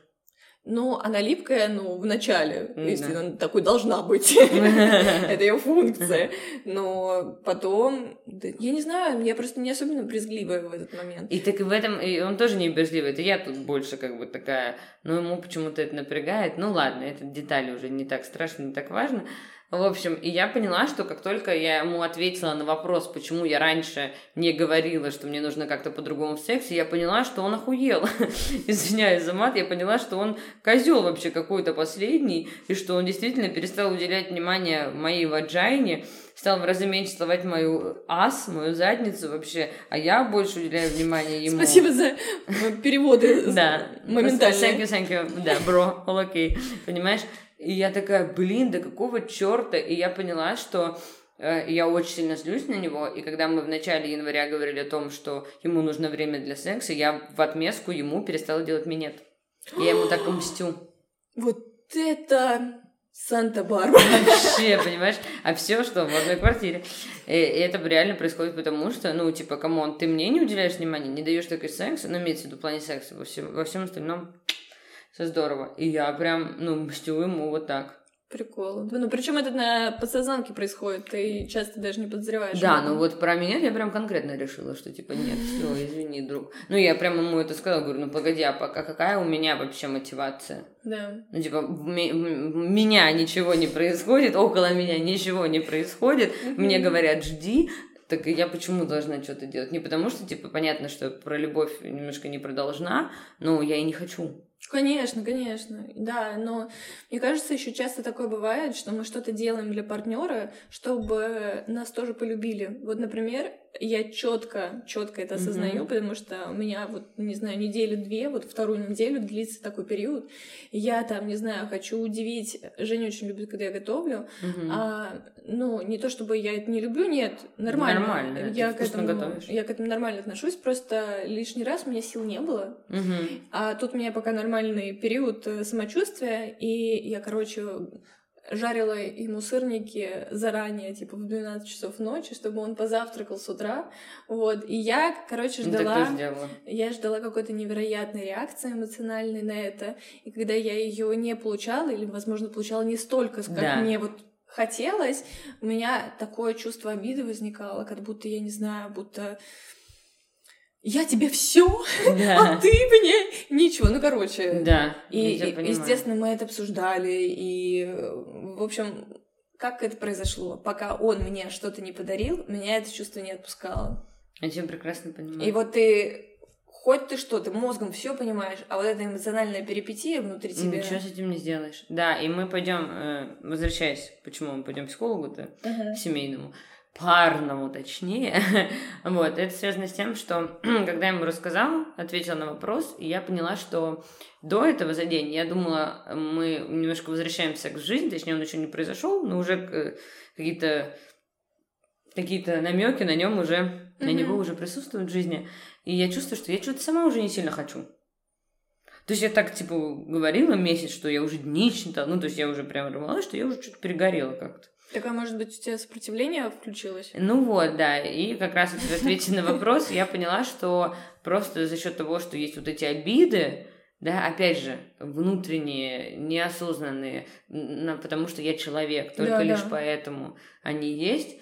Ну, она липкая, ну, в начале, mm, если она такой должна быть. Это ее функция. Но потом, я не знаю, я просто не особенно брезгливая в этот момент. И так в этом, и он тоже не брезгливый, это я тут больше как бы такая, но ему почему-то это напрягает. Ну ладно, это детали уже не так страшно, не так важно. В общем, и я поняла, что как только я ему ответила на вопрос, почему я раньше не говорила, что мне нужно как-то по-другому в сексе, я поняла, что он охуел. Извиняюсь за мат, я поняла, что он козел вообще какой-то последний, и что он действительно перестал уделять внимание моей ваджайне, стал в разы меньше целовать мою ас, мою задницу вообще, а я больше уделяю внимание ему. Спасибо за переводы. Да. Моментально. Thank you, thank you. Да, бро, okay. Понимаешь? И я такая, блин, да какого черта? И я поняла, что э, я очень сильно злюсь на него, и когда мы в начале января говорили о том, что ему нужно время для секса, я в отместку ему перестала делать минет. Я ему так мстю. Вот это Санта-Барбара. Вообще, понимаешь? А все что в одной квартире. И это реально происходит потому, что, ну, типа, come on, ты мне не уделяешь внимания, не даешь такой секс, ну, имеется в виду в плане секса, во всем, во всем остальном все здорово. И я прям, ну, мстю ему вот так. Прикол. Ну, причем это на подсознанке происходит, ты часто даже не подозреваешь. Да, ну вот про меня я прям конкретно решила, что типа нет, все, извини, друг. Ну, я прям ему это сказала, говорю, ну погоди, а пока какая у меня вообще мотивация? Да. Ну, типа, меня ничего не происходит, около меня ничего не происходит, мне говорят, жди, так я почему должна что-то делать? Не потому что, типа, понятно, что про любовь немножко не продолжена, но я и не хочу. Конечно, конечно, да, но мне кажется, еще часто такое бывает, что мы что-то делаем для партнера, чтобы нас тоже полюбили. Вот, например, я четко, четко это осознаю, mm-hmm. потому что у меня вот, не знаю, неделю две, вот вторую неделю длится такой период. Я там, не знаю, хочу удивить. Женя очень любит, когда я готовлю. Mm-hmm. А, ну, не то чтобы я это не люблю, нет, нормально. Нормально. Я к этому, готовишь. я к этому нормально отношусь, просто лишний раз у меня сил не было. Mm-hmm. А тут меня пока нормальный период э, самочувствия, и я, короче, жарила ему сырники заранее, типа в 12 часов ночи, чтобы он позавтракал с утра. Вот. И я, короче, ну, ждала... Я ждала какой-то невероятной реакции эмоциональной на это. И когда я ее не получала, или, возможно, получала не столько, как да. мне вот хотелось, у меня такое чувство обиды возникало, как будто, я не знаю, будто я тебе все, да. а ты мне ничего. Ну, короче. Да. И, и естественно, мы это обсуждали. И, в общем, как это произошло? Пока он мне что-то не подарил, меня это чувство не отпускало. Я тебя прекрасно понимаю. И вот ты хоть ты что, ты мозгом все понимаешь, а вот эта эмоциональная перипетия внутри тебя. Ничего с этим не сделаешь. Да, и мы пойдем, э, возвращаясь, почему мы пойдем к психологу-то, uh-huh. семейному парному точнее. вот, это связано с тем, что когда я ему рассказала, ответила на вопрос, и я поняла, что до этого за день я думала, мы немножко возвращаемся к жизни, точнее, он еще не произошел, но уже э, какие-то какие-то намеки на нем уже, mm-hmm. на него уже присутствуют в жизни. И я чувствую, что я что-то сама уже не сильно хочу. То есть я так, типа, говорила месяц, что я уже дни считала, ну, то есть я уже прям рвалась, что я уже что-то перегорела как-то. Так, а может быть, у тебя сопротивление включилось? Ну вот, да. И как раз в ответе на вопрос я поняла, что просто за счет того, что есть вот эти обиды, да, опять же, внутренние, неосознанные, потому что я человек, только да, лишь да. поэтому они есть,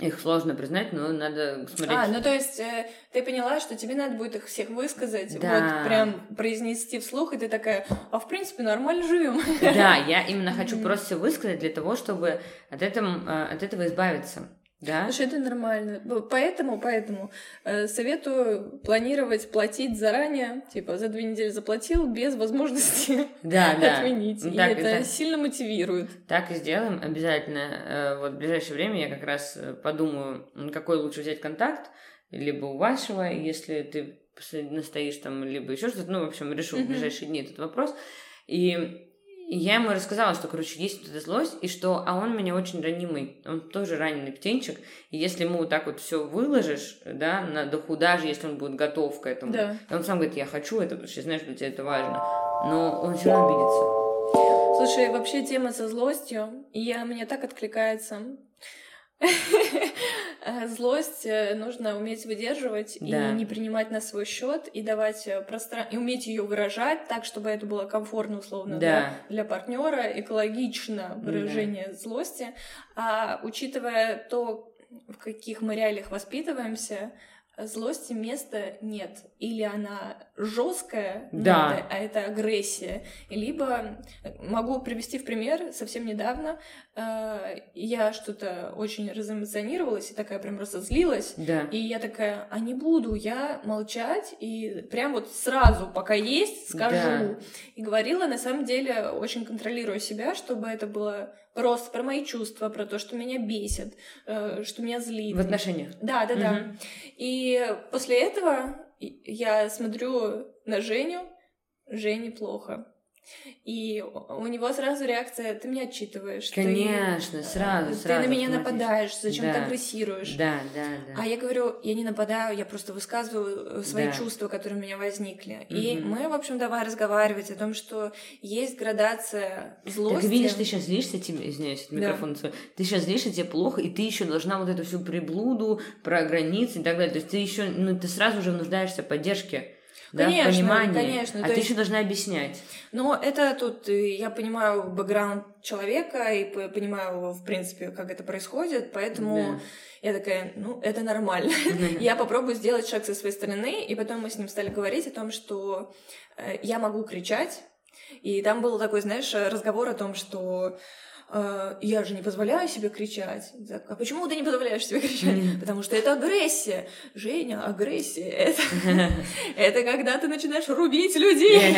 их сложно признать, но надо смотреть. А, ну то есть э, ты поняла, что тебе надо будет их всех высказать, да. вот прям произнести вслух, и ты такая, а в принципе нормально живем. Да, я именно хочу просто высказать для того, чтобы от этого, э, от этого избавиться. Да. Слушай, это нормально. Поэтому, поэтому э, советую планировать платить заранее, типа за две недели заплатил без возможности да, отменить. Да. И так, это так. сильно мотивирует. Так и сделаем обязательно. Э, вот в ближайшее время я как раз э, подумаю, какой лучше взять контакт, либо у вашего, если ты настоишь там, либо еще что-то. Ну, в общем, решу mm-hmm. в ближайшие дни этот вопрос. И и я ему рассказала, что, короче, есть вот эта злость, и что, а он меня очень ранимый, он тоже раненый птенчик, и если ему вот так вот все выложишь, да, на духу, даже если он будет готов к этому, да. он сам говорит, я хочу это, потому что что для тебя это важно, но он все равно обидится. Слушай, вообще тема со злостью, я, мне так откликается. Злость э, нужно уметь выдерживать да. и не принимать на свой счет и давать э, пространство и уметь ее выражать так, чтобы это было комфортно условно да. для, для партнера, экологично выражение да. злости. А учитывая то, в каких мы реалиях воспитываемся, злости места нет. Или она жесткая, да. а это агрессия. Либо могу привести в пример совсем недавно э, я что-то очень разэмоционировалась и такая прям разозлилась. Да. И я такая, а не буду я молчать и прям вот сразу, пока есть, скажу. Да. И говорила, на самом деле, очень контролируя себя, чтобы это было просто про мои чувства, про то, что меня бесит, э, что меня злит. В отношениях? Да, да, угу. да. И после этого я смотрю на Женю, Жене плохо. И у него сразу реакция, ты меня отчитываешь. Конечно, ты, сразу, ты сразу. Ты на меня нападаешь, зачем да. ты агрессируешь. Да, да, да. А я говорю, я не нападаю, я просто высказываю э, свои да. чувства, которые у меня возникли. Угу. И мы, в общем, давай разговаривать о том, что есть градация злости. Так видишь, ты сейчас злишься, тебе, извиняюсь, микрофон да. ты сейчас злишься, тебе плохо, и ты еще должна вот эту всю приблуду про границы и так далее. То есть ты еще, ну, ты сразу же нуждаешься в поддержке да, конечно, в понимании. Конечно, а ты есть... еще должна объяснять. Но это тут, э, я понимаю бэкграунд человека и понимаю, в принципе, как это происходит, поэтому да. я такая, ну, это нормально. Я попробую сделать шаг со своей стороны, и потом мы с ним стали говорить о том, что э, я могу кричать, и там был такой, знаешь, разговор о том, что я же не позволяю себе кричать. Так, а почему ты не позволяешь себе кричать? Потому что это агрессия. Женя, агрессия это, это когда ты начинаешь рубить людей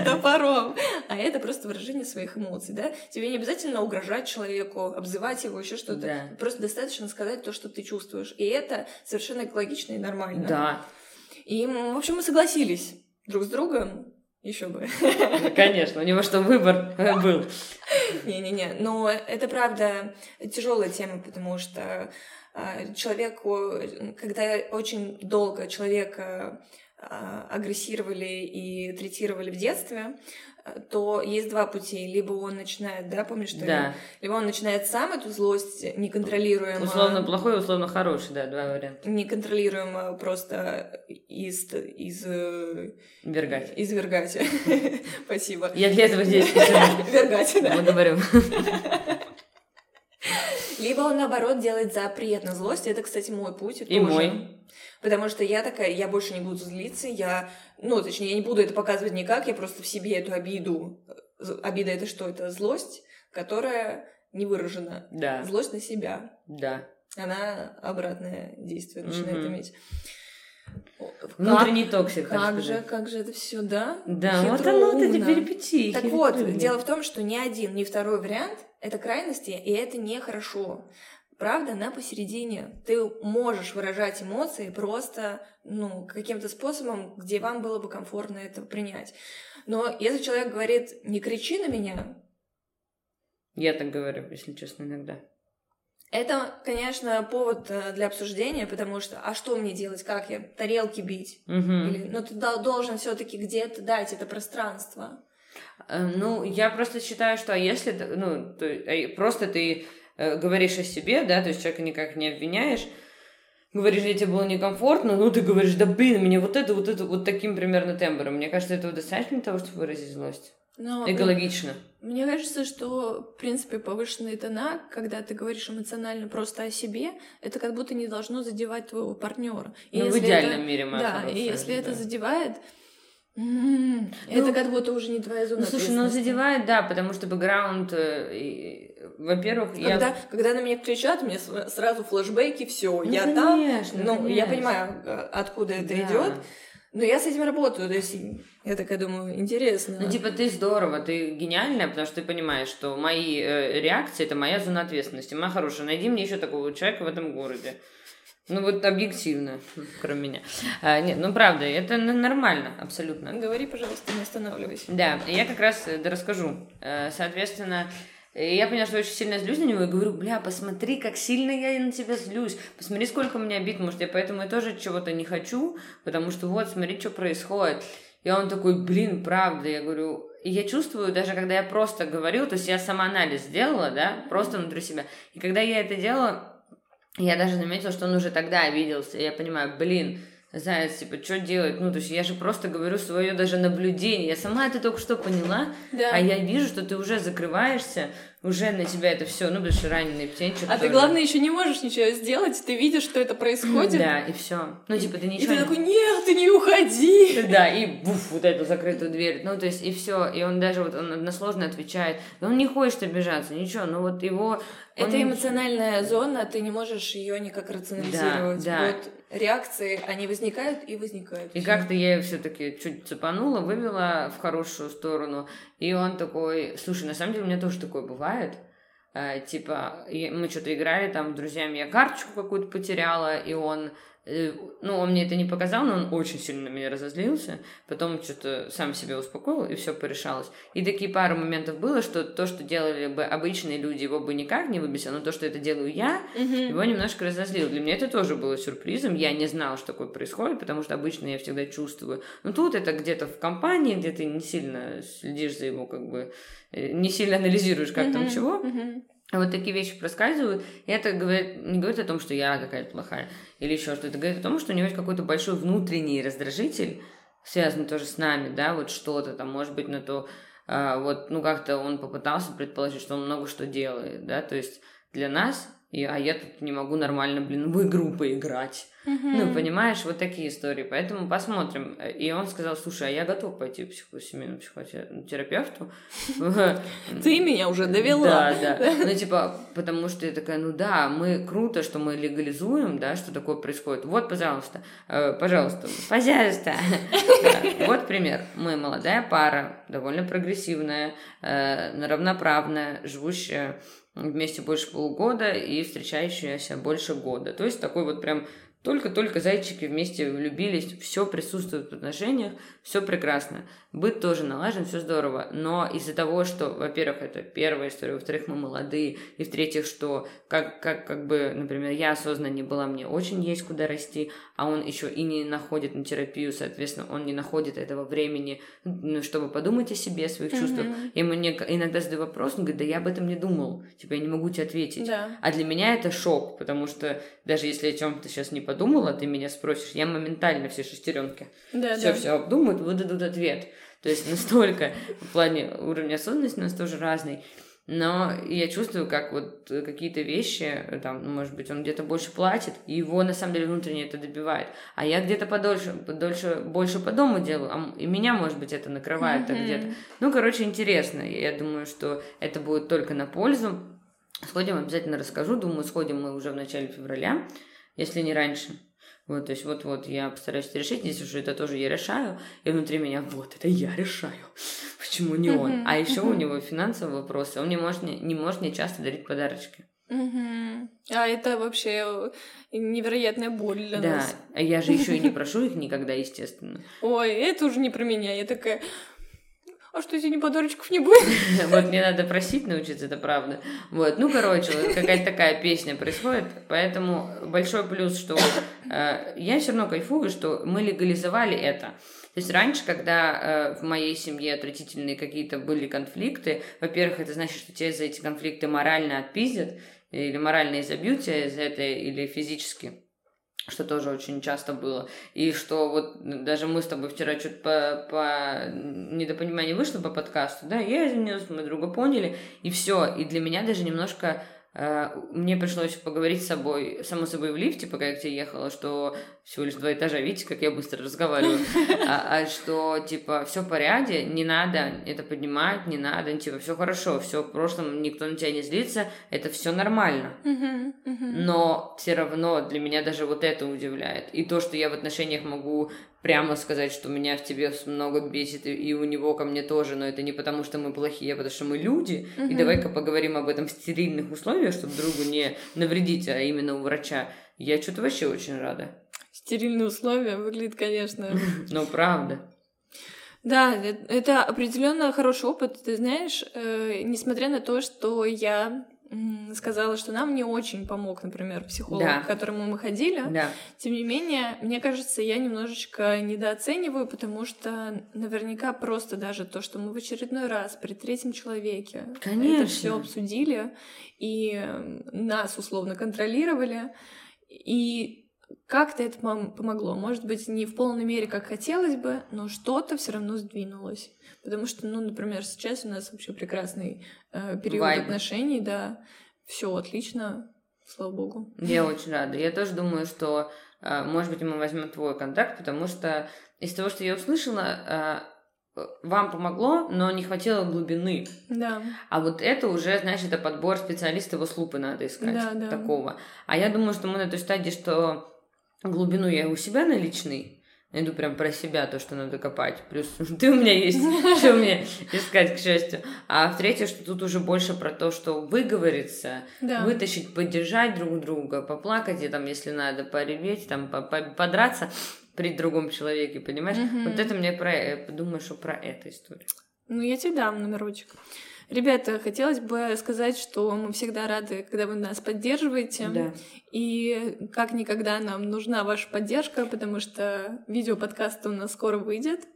топором. А это просто выражение своих эмоций, да? Тебе не обязательно угрожать человеку, обзывать его, еще что-то. Просто достаточно сказать то, что ты чувствуешь. И это совершенно экологично и нормально. Да. И, в общем, мы согласились друг с другом. Еще бы. Конечно, у него что, выбор был. Не-не-не, но это правда тяжелая тема, потому что а, человеку, когда очень долго человека а, агрессировали и третировали в детстве, то есть два пути. Либо он начинает, да, помнишь, что Да. ли? Либо он начинает сам эту злость неконтролируемо... Условно плохой, условно хороший, да, два варианта. неконтролируемо просто из, из, э, Вергать. извергать. Спасибо. Я для этого здесь. Вергать, да. Благодарю. Либо он, наоборот, делает запрет на злость. Это, кстати, мой путь И мой. Потому что я такая, я больше не буду злиться, я, ну, точнее, я не буду это показывать никак, я просто в себе эту обиду. З- Обида это что? Это злость, которая не выражена. Да, Злость на себя. да. Она обратное действие начинает Мгм. иметь. О, как- Внутренний токсик. Как же, как же это все, да? Да, вот оно ты Хитроумно. перипетии. Так вот, дело в том, что ни один, ни второй вариант — это крайности, и это нехорошо. Правда, она посередине. Ты можешь выражать эмоции просто, ну, каким-то способом, где вам было бы комфортно это принять. Но если человек говорит, не кричи на меня, Я так говорю, если честно, иногда. это, конечно, повод э, для обсуждения, потому что, а что мне делать, как я, тарелки бить? Мгм. Или, ну, ты дол- должен все-таки где-то дать это пространство. Э, Ну, я просто считаю, что если, ты- ну, то- э, просто ты э, говоришь о себе, да, то есть человека никак не обвиняешь, говоришь, что тебе было некомфортно, ну, ты говоришь, да блин, мне вот это, вот это, вот таким примерно тембром. Мне кажется, этого достаточно для того, чтобы выразить злость. Но, Экологично. Мне кажется, что, в принципе, повышенные тона, когда ты говоришь эмоционально просто о себе, это как будто не должно задевать твоего партнера. Ну, в идеальном это- мире, моя Да, хорошая, и если это да. задевает, это как будто уже не твоя зона Ну, слушай, ну задевает, да, потому что бэкграунд, э, во-первых, я... Когда, когда на меня кричат, мне сразу флешбеки, все, Ну, я там. конечно, Ну, я понимаю, э, откуда это Да. идет, но я с этим работаю. То есть я такая думаю, интересно. Ну, типа, ты здорово, ты гениальная, потому что ты понимаешь, что мои э, реакции это моя зона ответственности. Моя хорошая, найди мне еще такого человека в этом городе. Ну, вот объективно, кроме меня. А, нет, ну, правда, это нормально, абсолютно. Говори, пожалуйста, не останавливайся. Да, я как раз э, да расскажу. Э, Соответственно, э, я поняла, что очень сильно злюсь на него и говорю, бля, посмотри, как сильно я на тебя злюсь. Посмотри, сколько у меня обид, может, я поэтому и тоже чего-то не хочу, потому что вот, смотри, что происходит. И он такой, блин, правда, я говорю, и я чувствую, даже когда я просто говорю, то есть я самоанализ сделала, да, просто внутри себя. И когда я это делала, я даже заметила, что он уже тогда обиделся. Я понимаю, блин, Заяц, типа, что делать? Ну, то есть я же просто говорю свое даже наблюдение. Я сама это только что поняла, Да. а я вижу, что ты уже закрываешься, уже на тебя это все, ну, потому что раненый птенчик. А ты, тоже. главное, еще не можешь ничего сделать, ты видишь, что это происходит. Да, и все. Ну, типа, ты И ничего ты не- такой, нет, ты не уходи. Да, и буф, вот эту закрытую дверь. Ну, то есть, и все. И он даже вот он односложно отвечает. И он не хочет обижаться, ничего. Ну, вот его... он Это не- эмоциональная зона, ты не можешь ее никак рационализировать. Да, да. Вот реакции, они возникают и возникают. И как-то я все-таки чуть цепанула, вывела в хорошую сторону. И он такой, слушай, на самом деле у меня тоже такое бывает. А, типа, мы что-то играли там с друзьями, я карточку какую-то потеряла, и он, э, ну, он мне это не показал, но он очень сильно на меня разозлился. Потом что-то сам себя успокоил, и все порешалось. И такие пару моментов было, что то, что делали бы обычные люди, его бы никак не выбесило, но то, что это делаю я, его немножко разозлило. Для меня это тоже было сюрпризом. Я не знала, что такое происходит, потому что обычно я всегда чувствую. Но тут это где-то в компании, где ты не сильно следишь за его, как бы, э, не сильно анализируешь, как там чего. Вот такие вещи проскальзывают, и это говорит, не говорит о том, что я какая-то плохая или еще что-то. Это говорит о том, что у него есть какой-то большой внутренний раздражитель, связанный тоже с нами, да, вот что-то там, может быть, на то, а, вот, ну, как-то он попытался предположить, что он много что делает, да, то есть для нас и, а я тут не могу нормально, блин, в игру поиграть. Мгм. Ну, понимаешь, вот такие истории. Поэтому посмотрим. И он сказал, слушай, а я готов пойти к психо- семейному психотерапевту. Ты меня уже довела. Да, да. Ну, типа, потому что я такая, ну да, мы круто, что мы легализуем, да, что такое происходит. Вот, пожалуйста, э, пожалуйста, пожалуйста. Вот пример. Мы молодая пара, довольно прогрессивная, э, равноправная, живущая вместе больше полугода и встречающаяся больше года. То есть такой вот прям только-только зайчики вместе влюбились, все присутствует в отношениях, все прекрасно. Быт тоже налажен, все здорово. Но из-за того, что, во-первых, это первая история, во-вторых, мы молодые, и в-третьих, что как, как, как бы, например, я осознанно не была, мне очень есть куда расти, а он еще и не находит на терапию, соответственно, он не находит этого времени, ну, чтобы подумать о себе, о своих чувствах. Мгм. Я ему не- иногда задаю вопрос, он говорит, да я об этом не думал, типа, я не могу тебе ответить. Да. А для меня это шок, потому что даже если о чем-то сейчас не подумала, ты меня спросишь, я моментально все шестеренки Да, все да. все обдумают, выдадут ответ. То есть настолько в плане уровня осознанности у нас тоже разный. Но я чувствую, как вот какие-то вещи, там, ну, может быть, он где-то больше платит, и его на самом деле внутренне это добивает. А я где-то подольше, подольше, больше по дому делаю, а и меня, может быть, это накрывает Мгм. где-то. Ну, короче, интересно. Я думаю, что это будет только на пользу. Сходим, обязательно расскажу. Думаю, сходим мы уже в начале февраля, если не раньше. Вот, то есть вот-вот я постараюсь это решить, если уже это тоже я решаю, и внутри меня, вот, это я решаю, почему не он. А еще у него финансовые вопросы, он не может, мне- не может мне часто дарить подарочки. А это вообще невероятная боль для да, нас. а я же еще и не прошу их никогда, естественно. Ой, это уже не про меня. Я такая, а что, не подарочков не будет? Вот мне надо просить научиться, это правда. Вот, ну, короче, вот какая-то такая песня происходит, поэтому большой плюс, что э, я все равно кайфую, что мы легализовали это. То есть раньше, когда э, в моей семье отвратительные какие-то были конфликты, во-первых, это значит, что тебя за эти конфликты морально отпиздят, или морально изобьют тебя из этой, или физически что тоже очень часто было. И что вот даже мы с тобой вчера что-то по, по недопониманию вышло по подкасту, да, я извинилась, мы друга поняли, и все. И для меня даже немножко мне пришлось поговорить с собой, само собой в лифте, пока я к тебе ехала, что всего лишь два этажа, видите, как я быстро разговариваю, а, а что, типа, все в порядке, не надо это поднимать, не надо, типа, все хорошо, все в прошлом, никто на тебя не злится, это все нормально. Но все равно для меня даже вот это удивляет. И то, что я в отношениях могу прямо сказать, что меня в тебе много бесит, и, у него ко мне тоже, но это не потому, что мы плохие, а потому что мы люди. И давай-ка поговорим об этом в стерильных условиях, чтобы другу не навредить, а именно у врача. Я что-то вообще очень рада. Стерильные условия выглядит, конечно. Ну, правда. Да, э- это определенно хороший опыт. Ты знаешь, э, несмотря на то, что я сказала, что нам не очень помог, например, психолог, Да. к которому мы ходили. Да. Тем не менее, мне кажется, я немножечко недооцениваю, потому что наверняка просто даже то, что мы в очередной раз при третьем человеке это Конечно. все обсудили и нас условно контролировали, и как-то это пом- помогло. Может быть, не в полной мере, как хотелось бы, но что-то все равно сдвинулось. Потому что, ну, например, сейчас у нас вообще прекрасный э, период Вайб. отношений, да, все отлично, слава богу. Я очень рада. Я тоже думаю, что, э, может быть, мы возьмем твой контакт, потому что из того, что я услышала, э, вам помогло, но не хватило глубины. Да. А вот это уже, знаешь, это подбор специалистов его лупы надо искать. Да, да. Такого. А я думаю, что мы на той стадии, что глубину я у себя наличный, найду прям про себя то, что надо копать. Плюс ты у меня есть, что мне искать, к счастью. А в-третьих, что тут уже больше про то, что выговориться, Да. вытащить, поддержать друг друга, поплакать, и там, если надо, пореветь, там, по- по- подраться при другом человеке, понимаешь? Мгм. Вот это мне про, э, думаю, что про эту историю. Ну, я тебе дам номерочек. Ребята, хотелось бы сказать, что мы всегда рады, когда вы нас поддерживаете. Да. И как никогда нам нужна ваша поддержка, потому что видео-подкаст у нас скоро выйдет.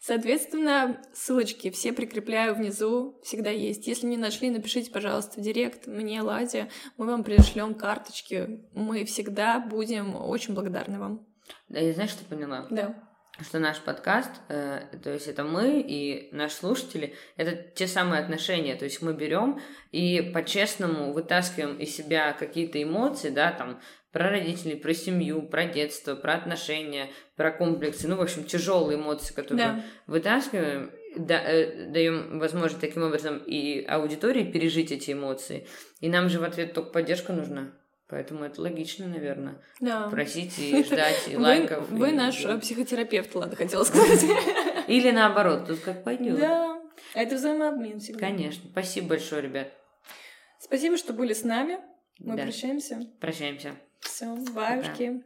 Соответственно, ссылочки все прикрепляю внизу, всегда есть. Если не нашли, напишите, пожалуйста, в директ мне, Ладе, мы вам пришлем карточки. Мы всегда будем очень благодарны вам. Да, я знаешь, что поняла? Да. Что наш подкаст, э, то есть это мы и наши слушатели, это те самые отношения, то есть мы берем и по-честному вытаскиваем из себя какие-то эмоции, да, там, про родителей, про семью, про детство, про отношения, про комплексы, ну, в общем, тяжелые эмоции, которые Да. вытаскиваем, да, э, даем возможность таким образом и аудитории пережить эти эмоции. И нам же в ответ только поддержка нужна. Поэтому это логично, наверное. Да. Просить и ждать и лайков. вы и- наш психотерапевт, ладно, хотела сказать. Или наоборот, тут как пойдет. Да, это взаимообмен всегда. Конечно. Спасибо большое, ребят. Спасибо, что были с нами. Мы Да. прощаемся. Прощаемся. Все, баюшки.